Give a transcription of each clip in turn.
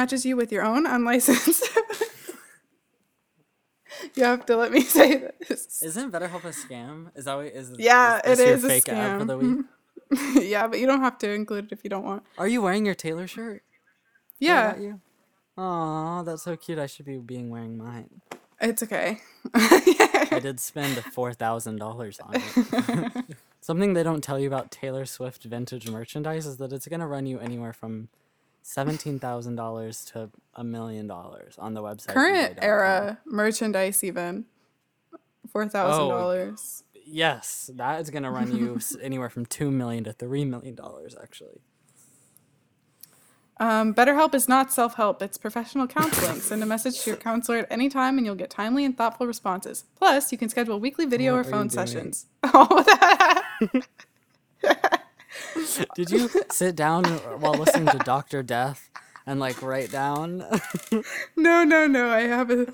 Matches you with your own unlicensed. you have to let me say this. Isn't BetterHelp a scam? Is that what is? Yeah, is it is a fake ad for the scam. week? yeah, but you don't have to include it if you don't want. Are you wearing your Taylor shirt? Yeah, you? Aw, that's so cute. I should be being wearing mine. it's okay. I did spend four thousand dollars on it. Something they don't tell you about Taylor Swift vintage merchandise is that it's gonna run you anywhere from seventeen thousand dollars to a million dollars on the website. Current era merchandise, even four thousand dollars. Yes, that is gonna run you anywhere from two million to three million dollars. Actually, Um, BetterHelp is not self help, it's professional counseling. Send a message to your counselor at any time and you'll get timely and thoughtful responses. Plus, you can schedule weekly video What or phone sessions. Oh, that. did you sit down while listening to Doctor Death and like write down? No, no, no. I have a.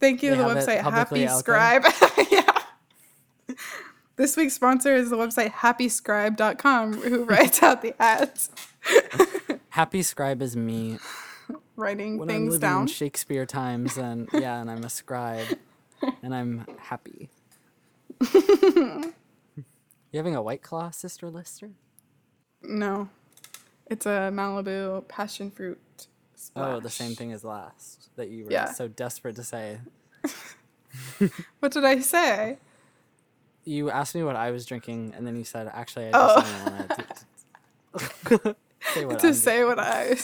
Thank you to the website Happy Scribe. yeah. This week's sponsor is the website happyscribe.com, who writes out the ads, Happy Scribe is me writing when I'm things living down. in Shakespeare times, and yeah, and I'm a scribe, and I'm happy. you having a White Claw, Sister Lister? No, it's a Malibu passion fruit. Oh, the same thing as last that you were Yeah. so desperate to say. What did I say? You asked me what I was drinking, and then you said, "Actually, I Oh. just only wanted to, say what to I'm say what I.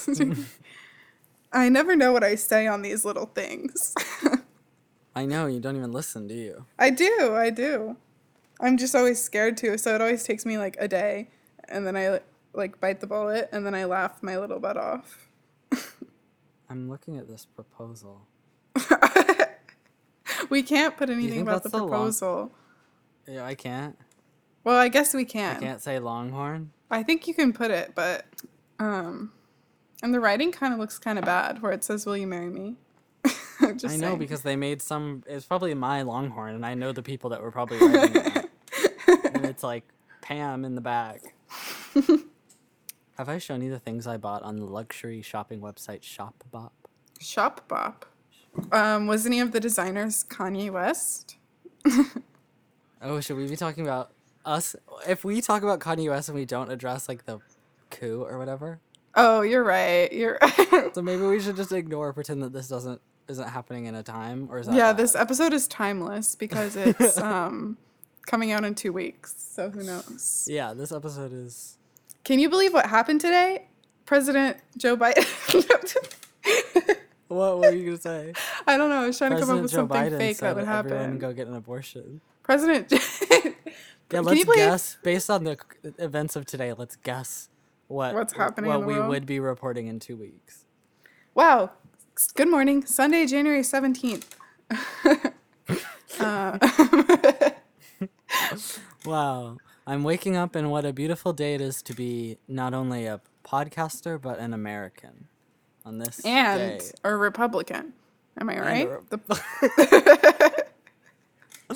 I never know what I say on these little things. I know you don't even listen, do you? I do, I do. I'm just always scared to, so it always takes me like a day, and then I like bite the bullet, and then I laugh my little butt off. I'm looking at this proposal. We can't put anything about the that's the long- proposal. Yeah, I can't. Well, I guess we can. I can. can't say Longhorn. I think you can put it, but um, and the writing kind of looks kind of bad, where it says, "Will you marry me?" I know saying. because they made some. It's probably my Longhorn, and I know the people that were probably writing it. and it's like Pam in the back. Have I shown you the things I bought on the luxury shopping website Shopbop? Shop Bop. Um, was any of the designers Kanye West? Oh, should we be talking about us? If we talk about Kanye West and we don't address like the coup or whatever, Oh, you're right. You're so maybe we should just ignore, pretend that this doesn't isn't happening in a time, or is that yeah. This episode is timeless because it's um coming out in two weeks. So who knows? Yeah, this episode is. Can you believe what happened today? President Joe Biden. What were you gonna say? I don't know. I was trying to come up President with Joe something Biden fake said that would everyone go get an abortion. President. Yeah, Can let's guess based on the events of today. Let's guess what What's happening in What we world? would be reporting in two weeks. Wow. Good morning. Sunday, January 17th. uh, Wow, I'm waking up, and what a beautiful day it is to be not only a podcaster but an American. On this and day. a Republican. Am I right? Re-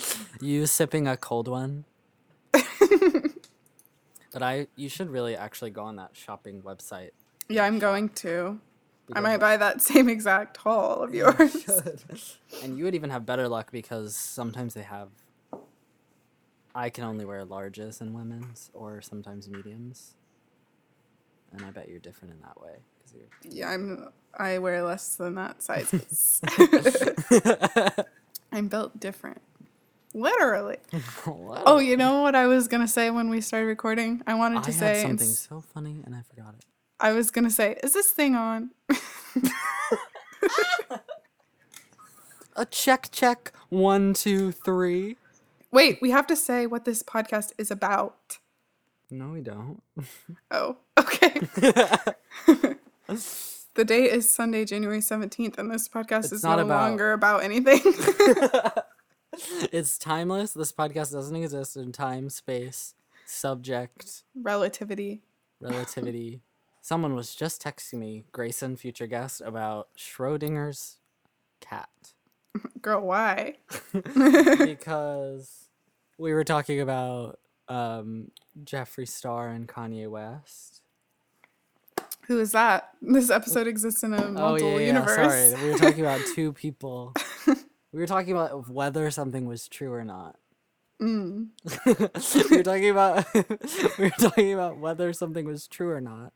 you sipping a cold one. but I, you should really actually go on that shopping website. yeah, I'm going to. I might buy that same exact haul of yours. And you would even have better luck because sometimes they have. I can only wear larges in women's or sometimes mediums. And I bet you're different in that way. 'cause you're- Yeah, I'm. I wear less than that sizes. I'm built different. Literally. Oh, you know what I was gonna say when we started recording? I wanted I to had say. something so funny and I forgot it. I was gonna say, is this thing on? A check, check. One, two, three. Wait, we have to say what this podcast is about. No, we don't. Oh, okay. the date is Sunday, January 17th, and this podcast It's is no about- longer about anything. it's timeless. This podcast doesn't exist in time, space, subject, Relativity. relativity. Someone was just texting me, Grayson, future guest, about Schrodinger's cat. Girl, why? because we were talking about um, Jeffree Star and Kanye West. Who is that? This episode exists in a multiple Oh multiple yeah, yeah. universe. Sorry, we were talking about two people. We were talking about whether something was true or not. Mm. we were talking about we were talking about whether something was true or not.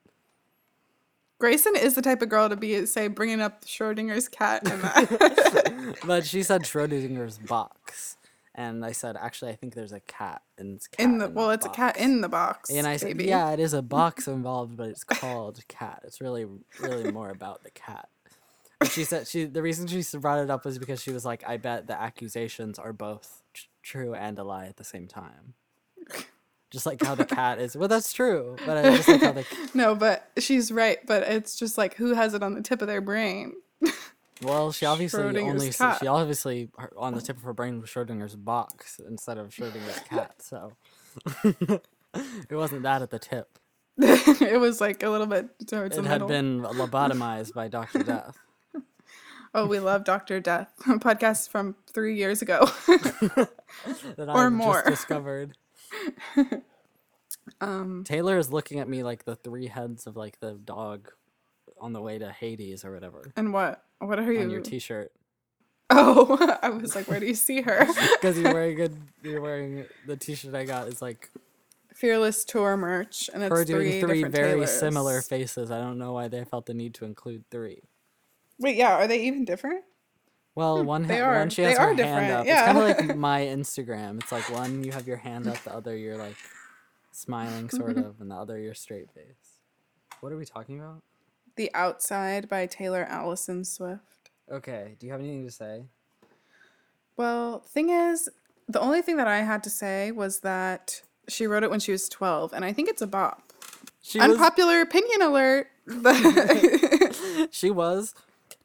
Grayson is the type of girl to be, say, bringing up Schrodinger's cat and. But she said Schrodinger's box, and I said actually I think there's a cat in it's cat in the in well, it's a cat in the box. And I said, baby. yeah, it is a box involved, but it's called cat. It's really, really more about the cat. And she said she the reason she brought it up was because she was like, I bet the accusations are both tr- true and a lie at the same time. Just like how the cat is. Well, that's true, but I just like how the No, but she's right. But it's just like who has it on the tip of their brain? well, she obviously only cat. she obviously on the tip of her brain was Schrodinger's box instead of Schrodinger's cat. So it wasn't that at the tip. it was like a little bit towards It the had been lobotomized by Doctor Death. Oh, we love Doctor Death, a podcast from three years ago. that Or more. just discovered. Um, Taylor is looking at me like the three heads of like the dog on the way to Hades or whatever and what? What are you? on your t-shirt oh, I was like, where do you see her? because you're wearing good. You're wearing the t-shirt I got is like Fearless tour merch, and it's her doing three, three very Taylors. similar faces. I don't know why they felt the need to include three. Wait, yeah, are they even different? Well, one Hmm, they ha- are- one she has her different, hand up. yeah. It's kind of like my Instagram. It's like one you have your hand up, the other you're like smiling sort of, and the other you're straight face. What are we talking about? The Outside by Taylor Allison Swift. Okay, do you have anything to say? Well, thing is, the only thing that I had to say was that she wrote it when she was 12, and I think it's a bop. She was Unpopular opinion alert. she was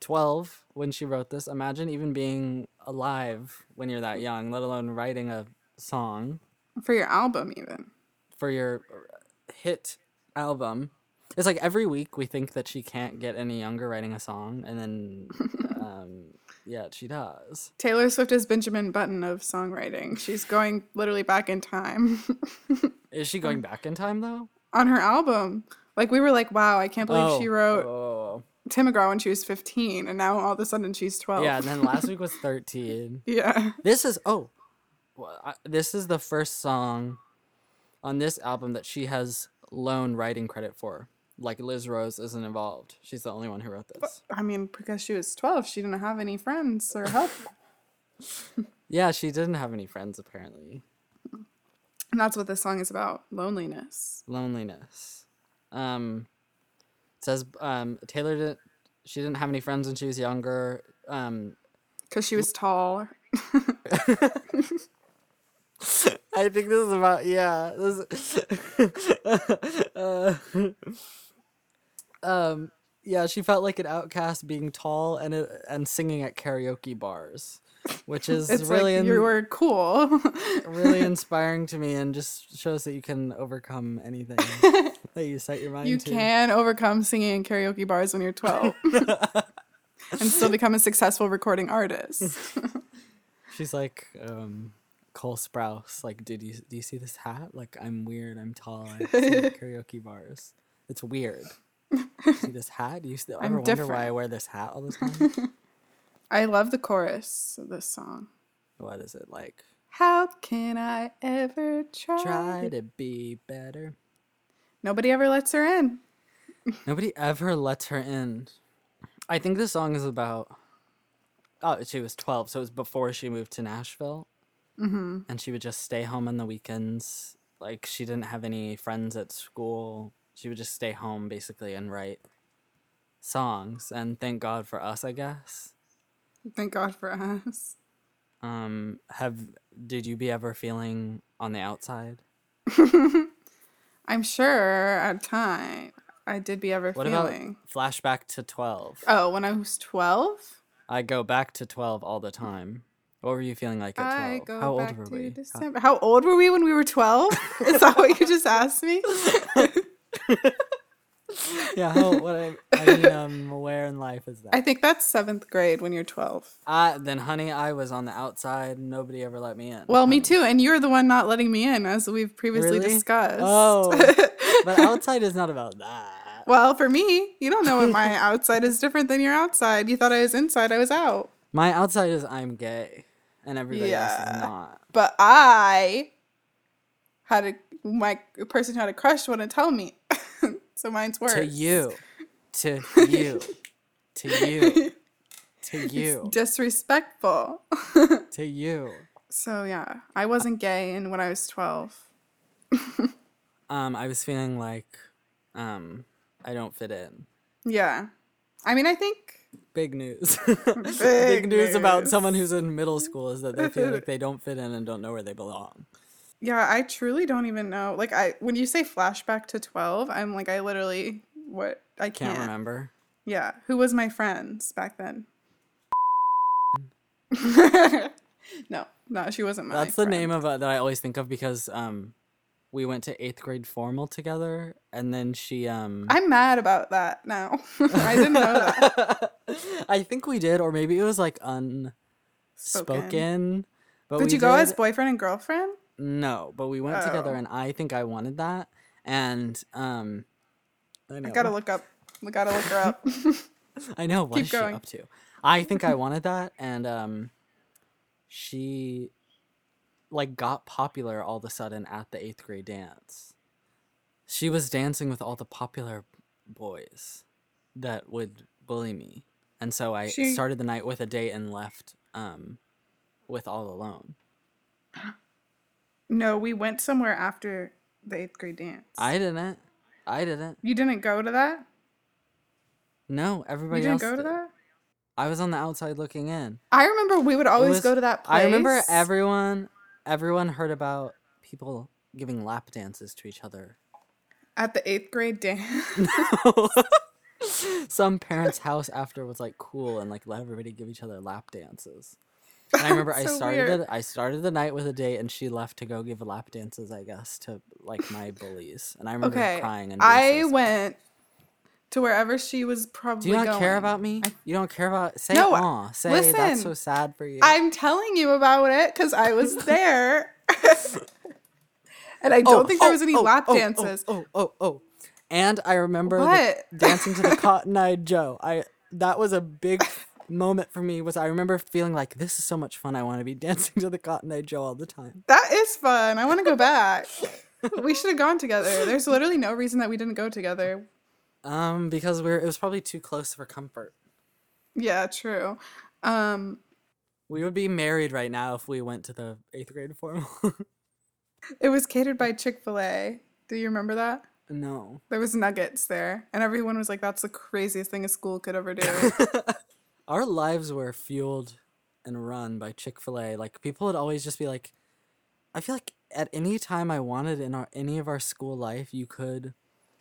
12 when she wrote this. Imagine even being alive when you're that young, let alone writing a song For your album, even. for your hit album. It's like every week we think that she can't get any younger writing a song, and then, um, yeah, she does. Taylor Swift is Benjamin Button of songwriting. She's going literally back in time Is she going back in time though? on her album. Like, we were like, wow, I can't believe she Oh, wrote oh, Tim McGraw when she was 15, and now all of a sudden she's 12. Yeah, and then last week was 13. Yeah. This is oh, this is the first song on this album that she has lone writing credit for. Like Liz Rose isn't involved. She's the only one who wrote this. I mean, because she was 12, she didn't have any friends or help. Yeah, she didn't have any friends apparently. and that's what this song is about loneliness. Loneliness. Um, says um Taylor didn't. She didn't have any friends when she was younger. Um, Because she was tall. I think this is about yeah. This, uh, um, yeah, she felt like an outcast being tall and uh, and singing at karaoke bars, which is It's really like in- you were cool. really inspiring to me and just shows that you can overcome anything that you set your mind you to. You can overcome singing in karaoke bars when you're 12 and still become a successful recording artist. She's like um, Cole Sprouse. Like, did you do you see this hat? Like, I'm weird. I'm tall. I sing at karaoke bars. It's weird. see this hat? Do you still ever wonder why. I wear this hat all the time? I love the chorus of this song. what is it like? How can I ever try? Try to be better. Nobody ever lets her in. Nobody ever lets her in. I think this song is about. Oh, she was 12, so it was before she moved to Nashville. Mm-hmm. And she would just stay home on the weekends. Like, she didn't have any friends at school. She would just stay home, basically, and write songs. And thank God for us, I guess. Thank God for us. Um, have did you be ever feeling on the outside? I'm sure at time I did be ever What feeling. about flashback to 12? Oh, when I was 12? I go back to 12 all the time. What were you feeling like at 12? How old were we? December. How old were we when we were 12? Is that what you just asked me? yeah, how, what I, I mean, um, where in life is that? I think that's seventh grade when you're 12. I, then, honey, I was on the outside. Nobody ever let me in. Well, me too. And you're the one not letting me in, as we've previously Really? discussed. Oh, but outside is not about that. Well, for me, you don't know what my outside is different than your outside. You thought I was inside, I was out. My outside is I'm gay, and everybody else is not. But I had a my person who had a crush wouldn't tell me. So mine's worse. To you, to you, to you, to you, Disrespectful. to you. so yeah, I wasn't gay and when I was 12. Um, I was feeling like, um, I don't fit in. Yeah. I mean, I think Big news. Big, news about someone who's in middle school is that they feel like they don't fit in and don't know where they belong. Yeah, I truly don't even know. Like I when you say flashback to 12, I'm like I literally what I Can't can't. remember. Yeah, who was my friends back then? no, no, she wasn't my That's the name of uh, that I always think of because um, we went to eighth grade formal together, and then she um. I'm mad about that now. I didn't know that. I think we did, or maybe it was like unspoken. But Did you go as boyfriend and girlfriend? No, but we went together, Oh. and I think I wanted that, and um. I, know. I gotta look up. We gotta look her up. I know. What Keep is she up to? I think I wanted that, and um, she like got popular all of a sudden at the eighth grade dance. She was dancing with all the popular boys that would bully me, and so I She- started the night with a date and left um, with all alone. no, we went somewhere after the eighth grade dance. I didn't. I didn't. you didn't go to that. No, everybody You didn't else. go to did. that. I was on the outside looking in. I remember we would always was- go to that place. I remember everyone everyone heard about people giving lap dances to each other. at the eighth grade dance. Some parent's house after was like cool and like let everybody give each other lap dances. And I remember I started weird. the, I started the night with a date and she left to go give lap dances, I guess, to like my bullies. And I remember okay, crying and I so went to wherever she was probably. Do you not care about me? You don't care about say No, aw. Say that's so sad for you. I'm telling you about it because I was there. and I oh, don't think there oh, was any oh, lap oh, dances. Oh, oh, oh, oh. And I remember the- dancing to the Cotton Eye Joe. I that was a big moment for me. Was I remember feeling like this is so much fun. I want to be dancing to the Cotton Eye Joe all the time. That is fun. I want to go back. we should have gone together. There's literally no reason that we didn't go together. Um, because we're it was probably too close for comfort. Yeah, true. Um, We would be married right now if we went to the eighth grade formal. it was catered by Chick Fil A. Do you remember that? no. There was nuggets there, and everyone was like, "That's the craziest thing a school could ever do." Our lives were fueled and run by Chick Fil A. Like people would always just be like, I feel like at any time I wanted in our any of our school life, you could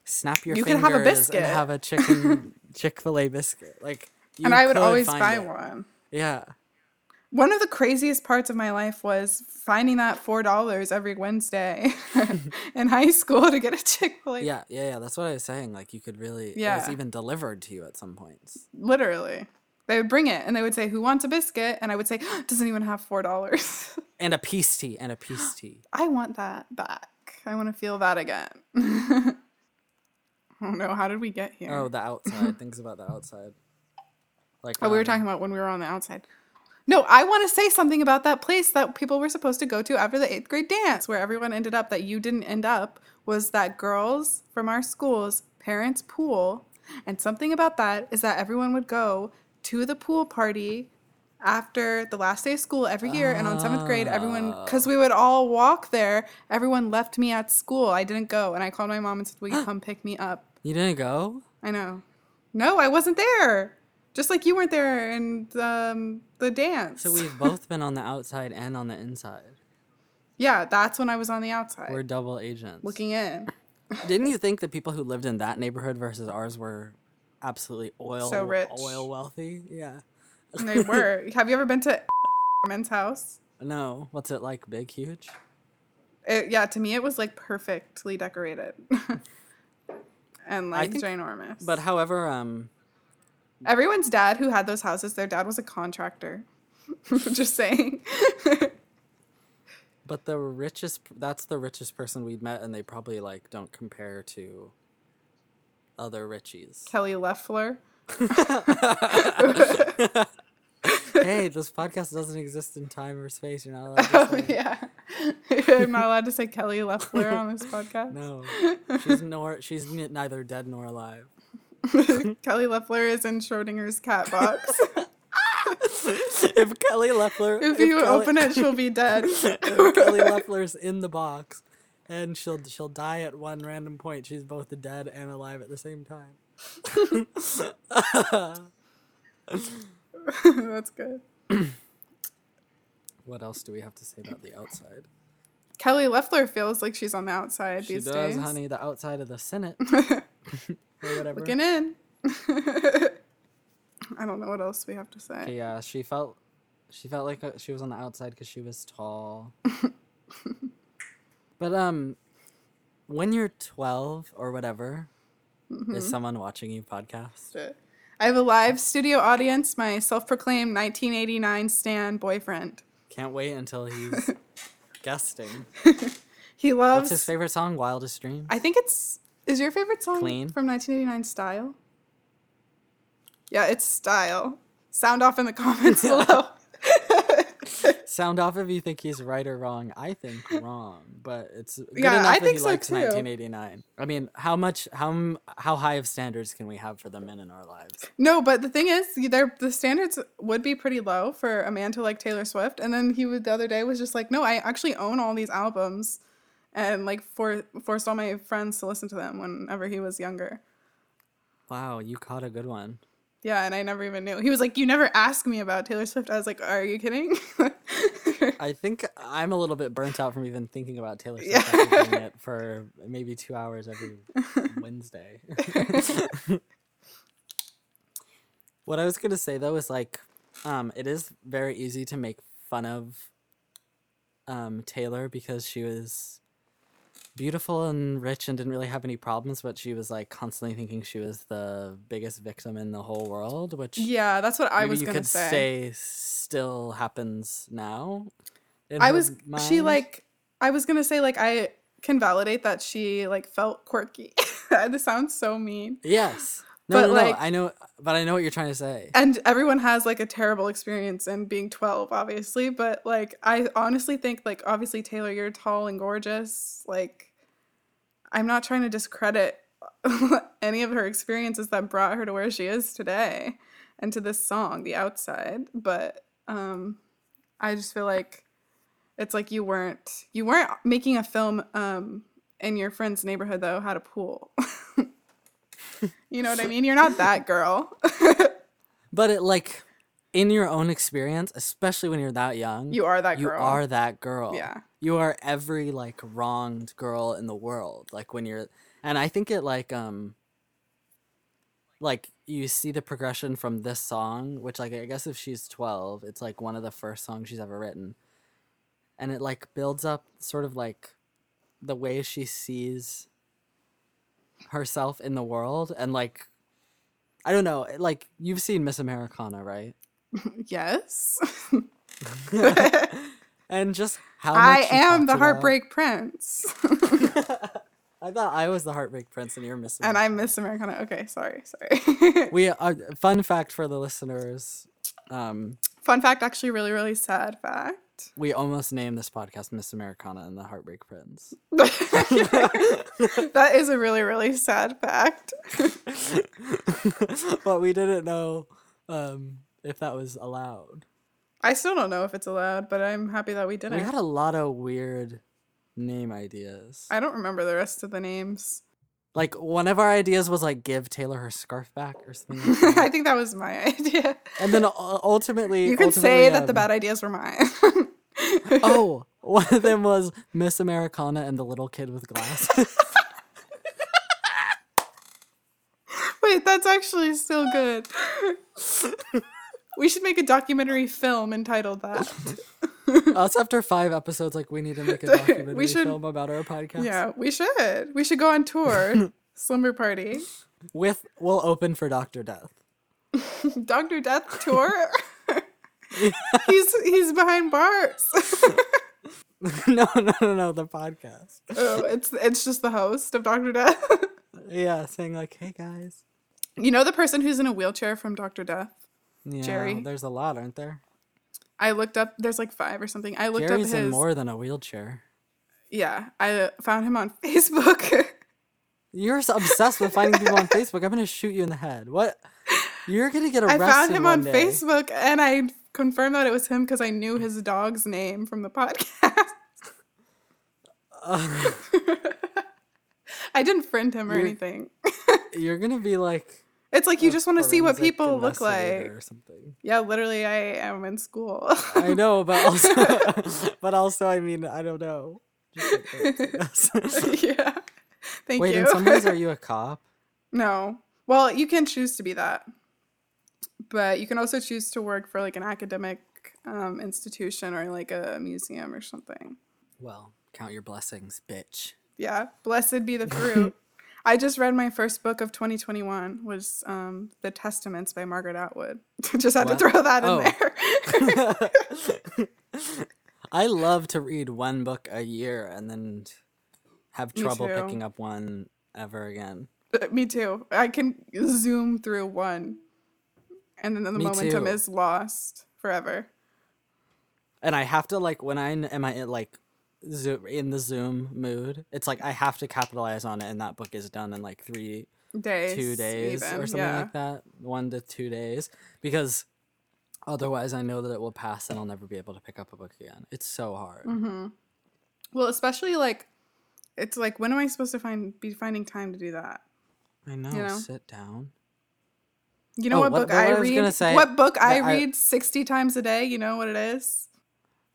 snap your You could fingers have a biscuit. and have a chicken Chick Fil A biscuit. Like, you and I would always buy it. one. Yeah, One of the craziest parts of my life was finding that four dollars every Wednesday in high school to get a Chick Fil A. yeah, yeah, yeah. That's what I was saying. Like, you could really. yeah, It was even delivered to you at some points. Literally, they would bring it and they would say, "Who wants a biscuit?" And I would say, "Doesn't even have four dollars." And a peace tea. And a peace tea. I want that back. I want to feel that again. oh no, how did we get here? Oh, the outside. Things about the outside. Like Oh, we were um, talking about when we were on the outside. No, I want to say something about that place that people were supposed to go to after the eighth grade dance, where everyone ended up that you didn't end up, was that girls from our school's parents' pool. And something about that is that everyone would go to the pool party after the last day of school every year. And on seventh grade, everyone, because we would all walk there, everyone left me at school. I didn't go. And I called my mom and said, Will you come pick me up? You didn't go? I know. No, I wasn't there. Just like you weren't there in um, the dance. So we've both been on the outside and on the inside. yeah, that's when I was on the outside, We're double agents. looking in. Didn't you think the people who lived in that neighborhood versus ours were absolutely oil So rich. oil wealthy? Yeah. They were. Have you ever been to men's house? No. What's it like? Big, huge? It, yeah, to me it was like perfectly decorated. and like think- ginormous. But however, um, everyone's dad who had those houses, their dad was a contractor. Just saying. but the richest that's the richest person we'd met, and they probably like don't compare to other Richies. Kelly Loeffler. hey, this podcast doesn't exist in time or space. You're not allowed to Oh say yeah. I'm not allowed to say Kelly Loeffler on this podcast. No, she's nor she's neither dead nor alive. Kelly Loeffler is in Schrodinger's cat box. if Kelly Loeffler, if you Kelly, open it, she'll be dead. if Kelly Loeffler's in the box, and she'll she'll die at one random point. She's both dead and alive at the same time. That's good. what else do we have to say about the outside? Kelly Loeffler feels like she's on the outside She these does, days. She does, honey. The outside of the Senate or whatever. Looking in. I don't know what else we have to say. Yeah, she felt she felt like uh, she was on the outside because she was tall. But um, when you're twelve or whatever, Mm-hmm. is someone watching you podcast? I have a live studio audience, my self proclaimed 1989 Stan boyfriend. Can't wait until he's guesting. He loves. What's his favorite song? Wildest Dream. I think it's. Is your favorite song Clean? from 1989 Style? Yeah, it's Style. Sound off in the comments below. Sound off if you think he's right or wrong. I think wrong, but it's good Yeah, enough I that think he so likes too. 1989. I mean, how much how how high of standards can we have for the men in our lives? No, but the thing is, they're, the standards would be pretty low for a man to like Taylor Swift. And then he would the other day was just like, no, I actually own all these albums, and like for forced all my friends to listen to them whenever he was younger. Wow, you caught a good one. Yeah, and I never even knew. He was like, you never asked me about Taylor Swift. I was like, are you kidding? I think I'm a little bit burnt out from even thinking about Taylor Swift Yeah. it for maybe two hours every Wednesday. what I was gonna say though is like, um, it is very easy to make fun of um, Taylor because she was beautiful and rich and didn't really have any problems, but she was like constantly thinking she was the biggest victim in the whole world, which yeah, that's what I was you gonna could say. still happens now. I was she like I was gonna say like I can validate that she like felt quirky. this sounds so mean. yes. No, but, no, no. I know, but I know what you're trying to say. And everyone has like a terrible experience in being 12, obviously. But like, I honestly think, like, obviously, Taylor, you're tall and gorgeous. Like, I'm not trying to discredit any of her experiences that brought her to where she is today and to this song, The Outside. But um, I just feel like it's like you weren't you weren't making a film um, in your friend's neighborhood though had a pool. you know what I mean? You're not that girl. But it like in your own experience, especially when you're that young, You are that you girl. You are that girl. Yeah. You are every like wronged girl in the world. Like when you're and I think it like um like you see the progression from this song, which like I guess if she's 12, it's like one of the first songs she's ever written. And it like builds up sort of like the way she sees herself in the world and like I don't know, like you've seen Miss Americana, right? Yes. and just how I am the about- Heartbreak Prince. I thought I was the Heartbreak Prince and you're Miss and I'm Miss Americana. Okay, sorry, sorry. we are fun fact for the listeners um Fun fact, actually, really, really sad fact. We almost named this podcast miss americana and the heartbreak prince that is a really, really sad fact. but we didn't know um if that was allowed I still don't know if it's allowed, but I'm happy that we didn't. we had a lot of weird name ideas I don't remember the rest of the names. Like one of our ideas was like give taylor her scarf back or something like that. I think that was my idea. and then u- ultimately You can ultimately, say that the um, bad ideas were mine. oh one of them was miss americana and the little kid with glasses Wait, that's actually still good. We should make a documentary film entitled that. Us after five episodes, like we need to make a documentary should- film about our podcast. Yeah, we should. We should go on tour. Slumber party. With we'll open for Doctor Death. Doctor Death tour. he's he's behind bars. no, no, no, no, the podcast. oh, it's it's just the host of Doctor Death. Yeah, saying like, "Hey guys." You know the person who's in a wheelchair from Doctor Death? Yeah, Jerry? There's a lot, aren't there? I looked up. There's like five or something. I looked Jerry's up his. in more than a wheelchair. Yeah, I found him on Facebook. You're so obsessed with finding people on Facebook. I'm gonna shoot you in the head. What? You're gonna get arrested. I found him on day. Facebook, and I confirmed that it was him because I knew his dog's name from the podcast. Uh, I didn't friend him or You're- anything. you're gonna be like. It's like you just want to see what people look like. or something. Yeah, literally, I am in school. I know, but also, but also, I mean, I don't know. Just like that, I guess. yeah. Thank you. Wait, you. in some ways, are you a cop? no. Well, you can choose to be that, but you can also choose to work for like an academic um, institution or like a museum or something. Well, count your blessings, bitch. Yeah, blessed be the fruit. I just read my first book of 2021 was um, The Testaments by Margaret Atwood. just had to throw that in Oh. there. I love to read one book a year and then have trouble picking up one ever again. Me too. I can zoom through one, and then the Me momentum too. is lost forever. And I have to like when I am I like zo- in the Zoom mood. It's like I have to capitalize on it, and that book is done in like three, Days, two days even, or something yeah. like that, one to two days, because otherwise I know that it will pass and I'll never be able to pick up a book again. It's so hard. Mm-hmm. Well, especially like, it's like when am I supposed to find be finding time to do that? I know. know? Sit down. You know Oh, what, what- book I, I read? what book I- read sixty times a day? You know what it is?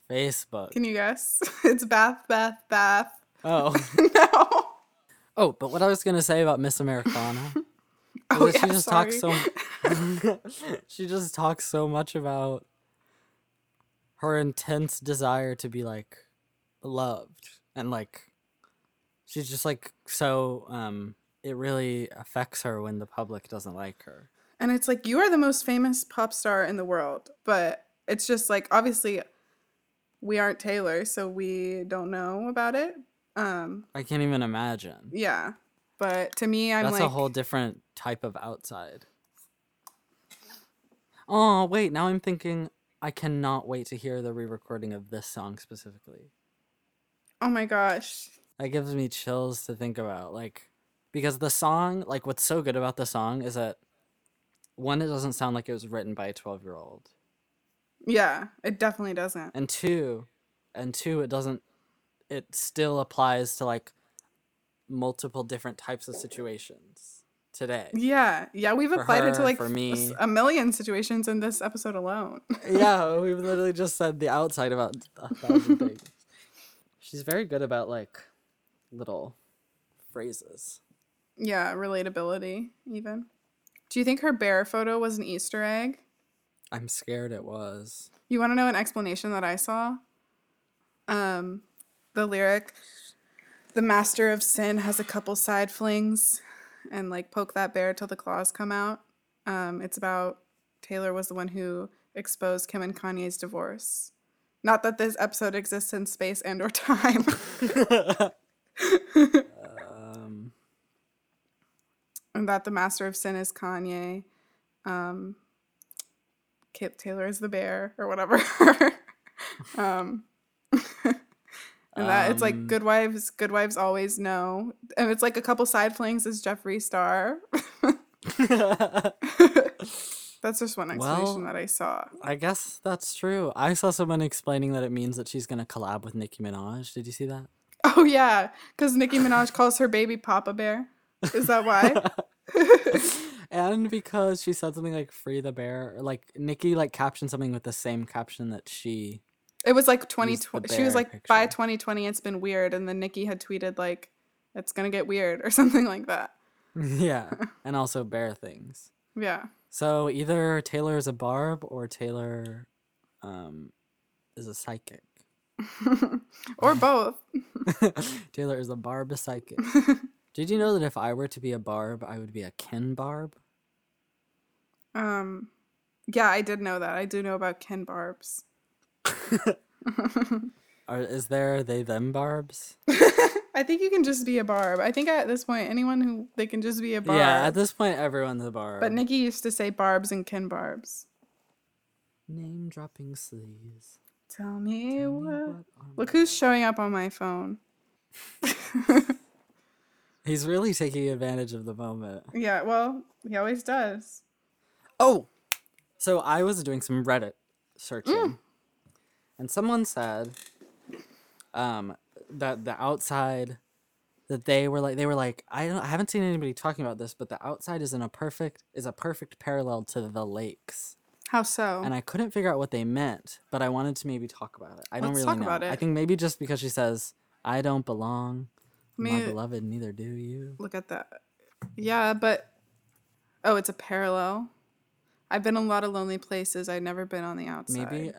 Facebook. Can you guess? it's Bath, Bath, Bath. Oh. no. Oh, but what I was gonna say about Miss Americana Oh, that she yeah, just talks so she just talks so much about her intense desire to be like loved and like she's just like so um it really affects her when the public doesn't like her. And it's like you are the most famous pop star in the world, but it's just like obviously we aren't Taylor, so we don't know about it. Um, I can't even imagine. yeah. But to me, I'm That's like, a whole different type of outside. Oh, wait, now I'm thinking I cannot wait to hear the re-recording of this song specifically. oh my gosh. That gives me chills to think about. Like, because the song, like, what's so good about the song is that one, it doesn't sound like it was written by a 12 year old. Yeah, it definitely doesn't. And two, and two, it doesn't, it still applies to like multiple different types of situations today. Yeah, yeah, we've For applied it to like for me. a million situations in this episode alone. yeah, we've literally just said the outside about a thousand things. She's very good about like little phrases. yeah, relatability even. Do you think her bear photo was an Easter egg? I'm scared it was. You want to know an explanation that I saw? Um, the lyric, "The master of sin has a couple side flings, and like poke that bear till the claws come out." Um, it's about Taylor was the one who exposed Kim and Kanye's divorce. Not that this episode exists in space and or time. Um, and that the master of sin is Kanye. Um, Kip Taylor is the bear or whatever. um, and that it's like Um, good wives, good wives always know. And it's like a couple side flings is Jeffree Star. That's just one explanation Well, that I saw. I guess that's true. I saw someone explaining that it means that she's gonna collab with Nicki Minaj. Did you see that? Oh yeah, because Nicki Minaj calls her baby Papa Bear. Is that why? And because she said something like "free the bear," or like Nicki like captioned something with the same caption that she. It was like Use 2020. She was like, by picture. 2020, it's been weird. And then Nicki had tweeted, like, it's going to get weird or something like that. yeah, and also bear things. Yeah. So either Taylor is a barb or Taylor, um, is a psychic. or both. Taylor is a barb a psychic. Did you know that if I were to be a barb, I would be a Ken barb? Um, yeah, I did know that. I do know about Ken Barbs. Are, is there they them barbs? I think you can just be a barb. I think at this point, anyone who they can just be a barb. Yeah, at this point, everyone's a barb. but Nicki used to say barbs and Ken barbs. Name dropping sleaze. Tell me Tell me what. what Look who's showing up on my phone. He's really taking advantage of the moment. Yeah, well, he always does. Oh, so I was doing some Reddit searching, Mm. and someone said, um, that the outside, that they were like they were like I don't I haven't seen anybody talking about this, but the outside is in a perfect is a perfect parallel to the lakes, How so? and I couldn't figure out what they meant, but I wanted to maybe talk about it. I don't Let's really talk know. about it. I think maybe just because she says I don't belong, my beloved, neither do you. Look at that. Yeah, but oh, it's a parallel. I've been in a lot of lonely places. I've never been on the outside. Maybe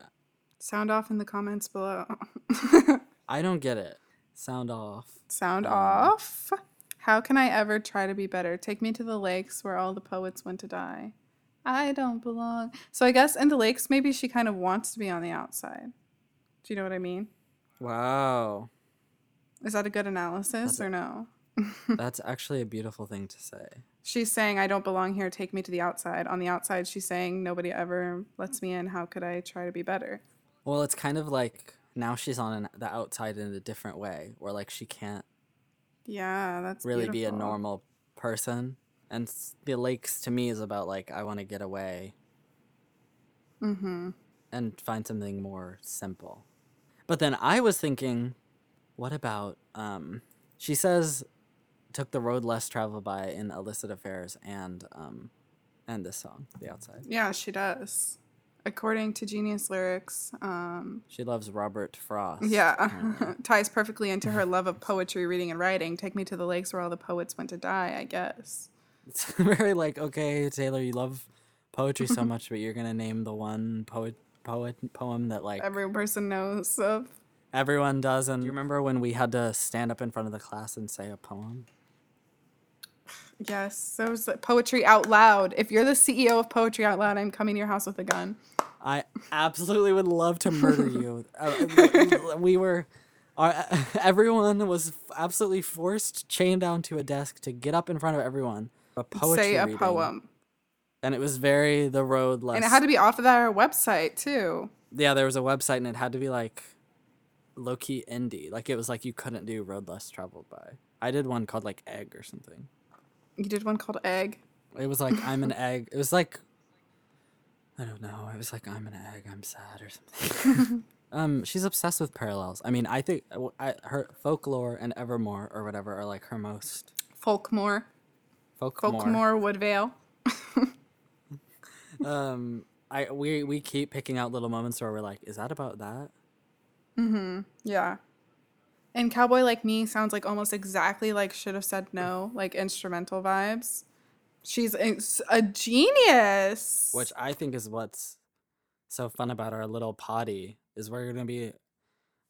sound off in the comments below. I don't get it. Sound off. sound Um, off. How can I ever try to be better? Take me to the lakes where all the poets went to die. I don't belong. So I guess in the lakes, maybe she kind of wants to be on the outside. Do you know what I mean? Wow. Is that a good analysis That's- or no? That's actually a beautiful thing to say. She's saying, I don't belong here. Take me to the outside. On the outside, she's saying, nobody ever lets me in. How could I try to be better? Well, it's kind of like now she's on an, the outside in a different way, where like she can't Yeah, that's really be a normal person. And the lakes to me is about like I want to get away Mm-hmm. and find something more simple. But then I was thinking, what about um? She says, took the road less traveled by in illicit affairs and um, and this song, the outside. Yeah, she does. According to Genius Lyrics, um, She loves Robert Frost. yeah, ties perfectly into her love of poetry, reading, and writing. Take me to the lakes where all the poets went to die, I guess. It's very like, okay, Taylor, you love poetry so much, but you're gonna name the one poet poet poem that like Every person knows of. everyone does. And do you remember when we had to stand up in front of the class and say a poem? Yes, so like poetry out loud. If you're the CEO of Poetry Out Loud, I'm coming to your house with a gun. I absolutely would love to murder you. Uh, we were, our, everyone was absolutely forced, chained down to a desk to get up in front of everyone. A poetry Say a reading. poem. and it was very the road less. And it had to be off of our website, too. yeah, there was a website and it had to be like low key indie. Like it was like you couldn't do road less traveled by. I did one called like egg or something. You did one called Egg. It was like I'm an egg. It was like I don't know. It was like I'm an egg. I'm sad or something. um, she's obsessed with parallels. I mean, I think I, her folklore and Evermore or whatever are like her most Folkmore. folklore. Folkmore Woodvale. Um, I we we keep picking out little moments where we're like, is that about that? Mm-hmm. Yeah. And Cowboy Like Me sounds like almost exactly like Should Have Said No, like instrumental vibes. She's a, genius. Which I think is what's so fun about our little potty is we're gonna be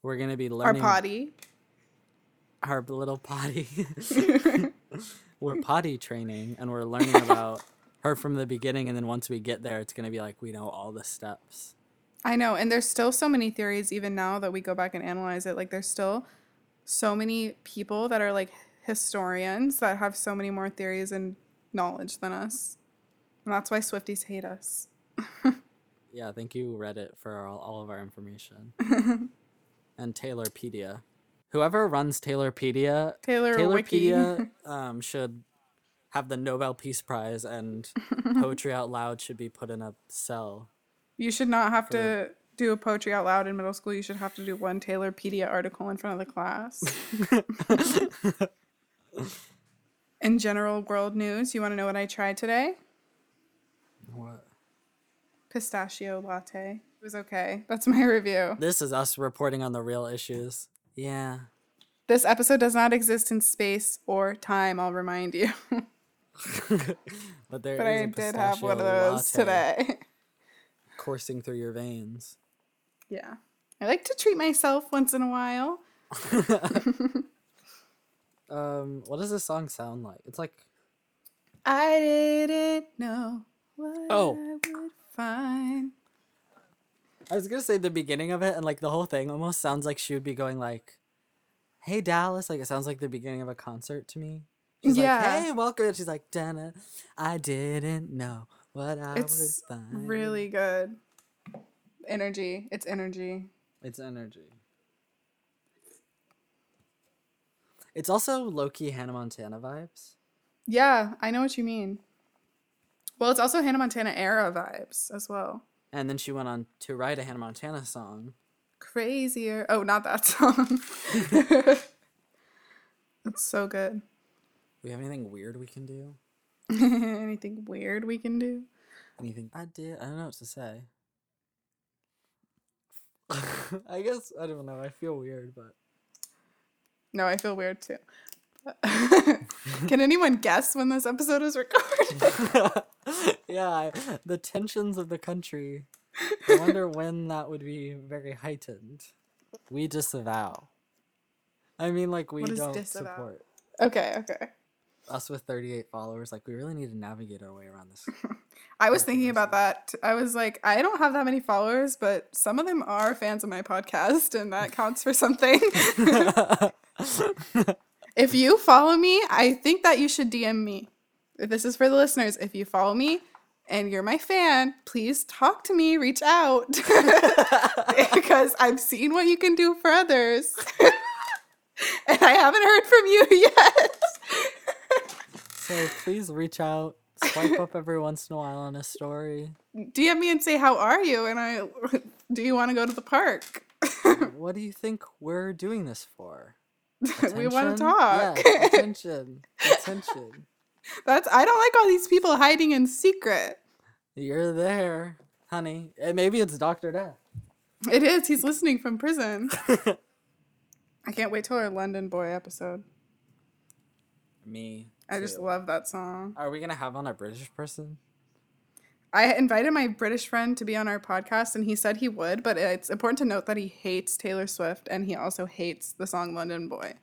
we're gonna be learning Our potty. our little potty. we're potty training and we're learning about her from the beginning and then once we get there it's gonna be like we know all the steps. I know. And there's still so many theories, even now that we go back and analyze it. Like, there's still so many people that are like historians that have so many more theories and knowledge than us. And that's why Swifties hate us. Yeah, thank you Reddit for all, all of our information. and Taylorpedia. Whoever runs Taylorpedia Taylor. Taylorpedia um, should have the Nobel Peace Prize and Poetry Out Loud should be put in a cell. You should not have to do a poetry out loud in middle school. You should have to do one Taylorpedia article in front of the class. in general world news, you want to know what I tried today? What? Pistachio latte. It was okay. That's my review. This is us reporting on the real issues. Yeah. This episode does not exist in space or time, I'll remind you. but there but is I a did have one of those latte today. coursing through your veins. Yeah. I like to treat myself once in a while. Um, what does this song sound like? It's like I didn't know what Oh. I would find. I was gonna say the beginning of it, and like the whole thing almost sounds like she would be going like, "Hey Dallas," like it sounds like the beginning of a concert to me. She's Yeah. like, "Hey, welcome." And she's like, "Dana, I didn't know what I It's was finding." really good. Energy. It's energy. It's energy. It's also low key Hannah Montana vibes. Yeah, I know what you mean. Well, it's also Hannah Montana era vibes as well. And then she went on to write a Hannah Montana song. Crazier. Oh, not that song. it's so good. We have anything weird we can do? Anything weird we can do? Anything I did? I don't know what to say. I guess I don't know. I feel weird, but No, I feel weird too. Can anyone guess when this episode is recorded? yeah, I, the tensions of the country. I wonder when that would be very heightened. We disavow. I mean, like we don't disavow? support okay, okay. Us with 38 followers. Like we really need to navigate our way around this. I was thinking about that. I was like, I don't have that many followers, but some of them are fans of my podcast, and that counts for something. if you follow me, I think that you should DM me. This is for the listeners. If you follow me and you're my fan, please talk to me, reach out. because I've seen what you can do for others. and I haven't heard from you yet. So please reach out, swipe up every once in a while on a story. DM me and say, How are you? And I, do you want to go to the park? Um, what do you think we're doing this for? we want to talk. Yeah, attention. Attention. That's I don't like all these people hiding in secret. You're there, honey. And maybe it's Dr. Death. It is. He's listening from prison. I can't wait till our London Boy episode. Me. I just love that song. Are we gonna have on a British person? I invited my British friend to be on our podcast and he said he would, but it's important to note that he hates Taylor Swift and he also hates the song London Boy.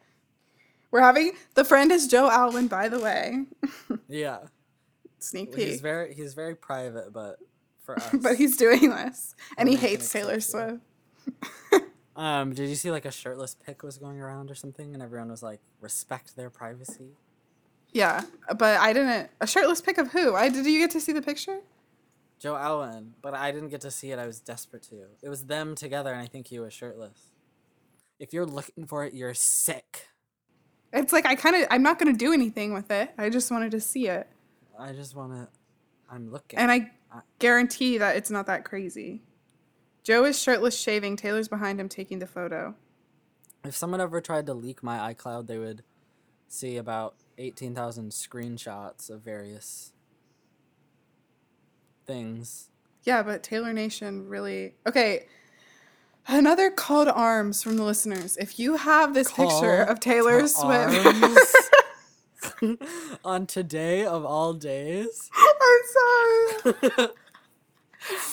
We're having the friend is Joe Alwyn, by the way. Yeah. Sneak peek. He's very he's very private, but for us. But he's doing this. And he We're not gonna hates Taylor Swift. Um, did you see like a shirtless pic was going around or something, and everyone was like, respect their privacy? Yeah, but I didn't. A shirtless pic of who? I did you get to see the picture? Joe Alwyn, but I didn't get to see it. I was desperate to. It was them together, and I think he was shirtless. If you're looking for it, you're sick. It's like I kind of I'm not gonna do anything with it. I just wanted to see it, I just want to. I'm looking. and I I- guarantee that it's not that crazy. Joe is shirtless, shaving. Taylor's behind him taking the photo. if someone ever tried to leak my iCloud, they would see about 18,000 screenshots of various things. Yeah, but Taylor Nation really okay. Another call to arms from the listeners. If you have this picture of Taylor Swift, on today of all days. I'm sorry.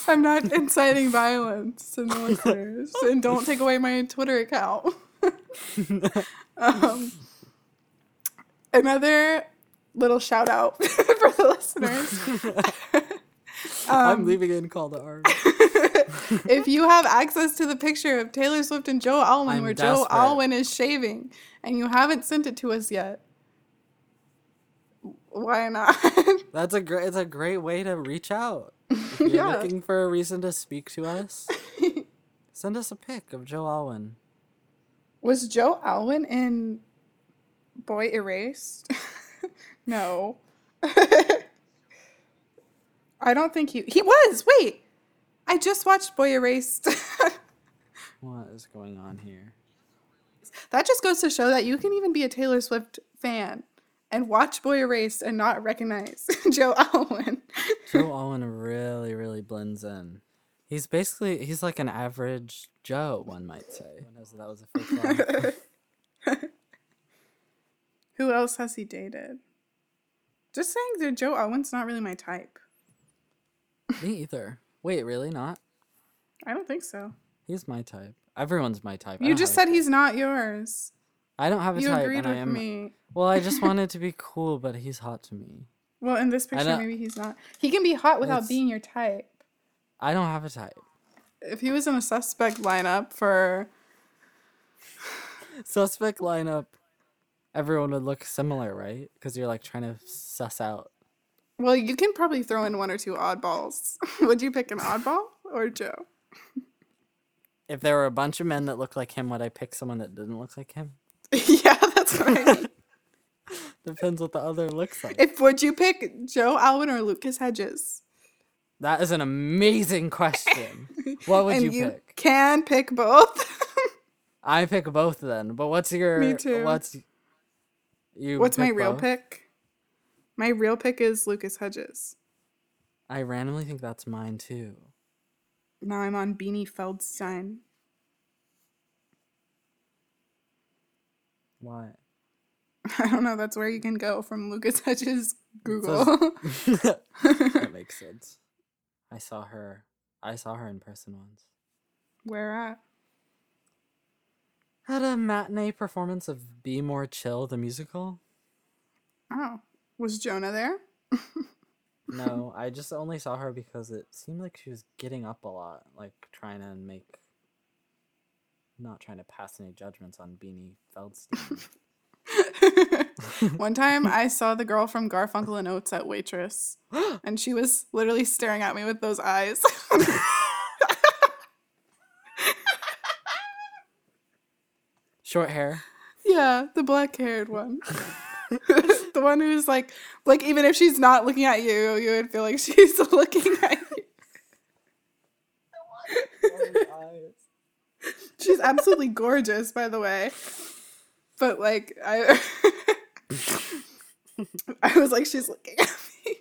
I'm not inciting violence to the listeners, and don't take away my Twitter account. um, another little shout out for the listeners. I'm Um, leaving in call to arms. if you have access to the picture of Taylor Swift and Joe Alwyn, I'm where Joe. Alwyn is shaving, and you haven't sent it to us yet, why not? That's a great. It's a great way to reach out. If you're Yeah. looking for a reason to speak to us, send us a pic of Joe Alwyn. Was Joe Alwyn in Boy Erased? no. I don't think he he was. Wait. I just watched Boy Erased. What is going on here? that just goes to show that you can even be a Taylor Swift fan and watch Boy Erased and not recognize Joe Alwyn. Joe Alwyn really, really blends in. He's basically he's like an average Joe, one might say. Who knows if that was a fake line? Who else has he dated? Just saying that Joe Alwyn's not really my type. Me either. Wait, really not? I don't think so. He's my type. Everyone's my type. You just said he's not yours. I don't have a You type, agreed and I with am. me. Well, I just wanted to be cool, but he's hot to me. Well, in this picture, maybe he's not. He can be hot without It's- being your type. I don't have a type. if he was in a suspect lineup for Suspect lineup. Everyone would look similar, right? Because you're like trying to suss out. well, you can probably throw in one or two oddballs. Would you pick an oddball or Joe? If there were a bunch of men that looked like him, would I pick someone that didn't look like him? yeah, that's what I mean. Depends what the other looks like. if would you pick Joe Alwyn or Lucas Hedges? That is an amazing question. What would and you, pick? can pick both. I pick both then. But what's your Me too. what's you What's my real both? pick? My real pick is Lucas Hedges. I randomly think that's mine too. Now I'm on Beanie Feldstein. Why? I don't know. That's where you can go from Lucas Hedges Google. that makes sense. I saw her. I saw her in person once. where at? At a matinee performance of Be More Chill, the musical. Oh, was Jonah there? No, I just only saw her because it seemed like she was getting up a lot, like trying to make. Not trying to pass any judgments on Beanie Feldstein. One time I saw the girl from Garfunkel and Oates at Waitress, and she was literally staring at me with those eyes. Short hair. yeah, the black haired one. the one who's like, like even if she's not looking at you, you would feel like she's looking at you. She's absolutely gorgeous, by the way. But like I I was like, she's looking at me.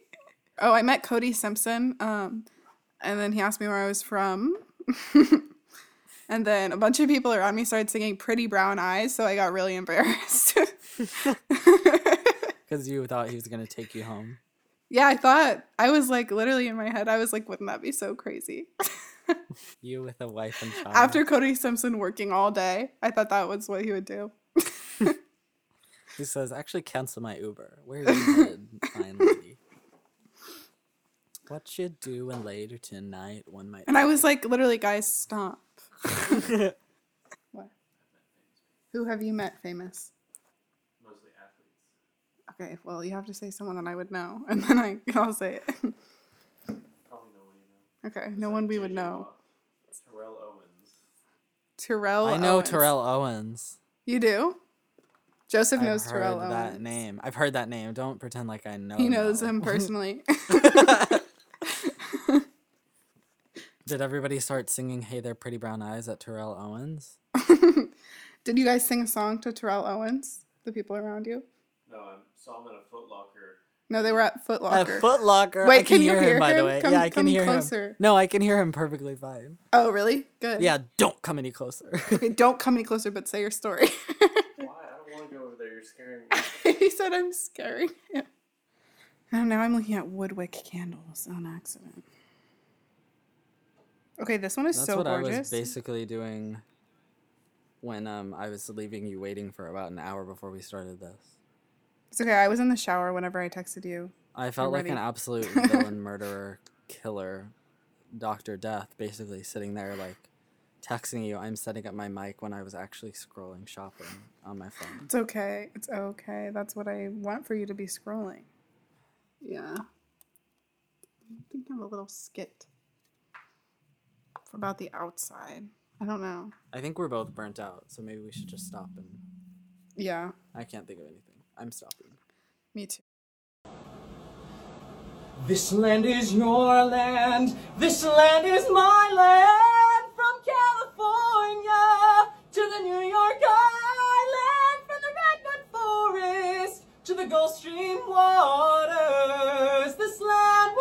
Oh, I met Cody Simpson. Um, and then he asked me where I was from. And then a bunch of people around me started singing Pretty Brown Eyes, so I got really embarrassed. Because you thought he was gonna take you home. yeah, I thought I was like literally in my head, I was like, wouldn't that be so crazy? You with a wife and child. After Cody Simpson working all day, I thought that was what he would do. he says, "Actually, cancel my Uber. Where are you headed, fine lady? What you doing later tonight? One might." And I was like, literally, guys, stop. What? Who have you met famous? Mostly athletes. Okay, well, you have to say someone that I would know, and then I, I'll say it. Probably no one you know. okay, no one we would know. Terrell Owens. Terrell. I know Owens. Terrell Owens. You do? Joseph knows I've Terrell heard that name. I've heard that name. Don't pretend like I know. He knows know. him personally. Did everybody start singing "Hey There, Pretty Brown Eyes" at Terrell Owens? Did you guys sing a song to Terrell Owens? The people around you? No, I saw him in a Foot Locker. No, they were at Foot Locker. At Foot Locker. Wait, I can, can you hear, hear him, by the way. Come- yeah, I can hear closer. him. No, I can hear him perfectly fine. oh, really? Good. Yeah, don't come any closer. Okay, don't come any closer, but say your story. Why? I don't want to go over there. You're scaring me. he said I'm scaring him. Oh, now I'm looking at Woodwick candles on accident. Okay, this one is so much. That's so what gorgeous. I was basically doing when um I was leaving you waiting for about an hour before we started this. It's okay. I was in the shower whenever I texted you. I felt like an absolute villain, murderer, killer, Doctor Death, basically sitting there like texting you. I'm setting up my mic when I was actually scrolling shopping on my phone. It's okay. It's okay. That's what I want for you to be scrolling. Yeah. I'm thinking of a little skit about the outside. I don't know. I think we're both burnt out, so maybe we should just stop and Yeah, I can't think of anything. I'm stopping. me too. This land is your land. This land is my land. From California to the New York Island, from the Redwood Forest to the Gulf Stream waters. This land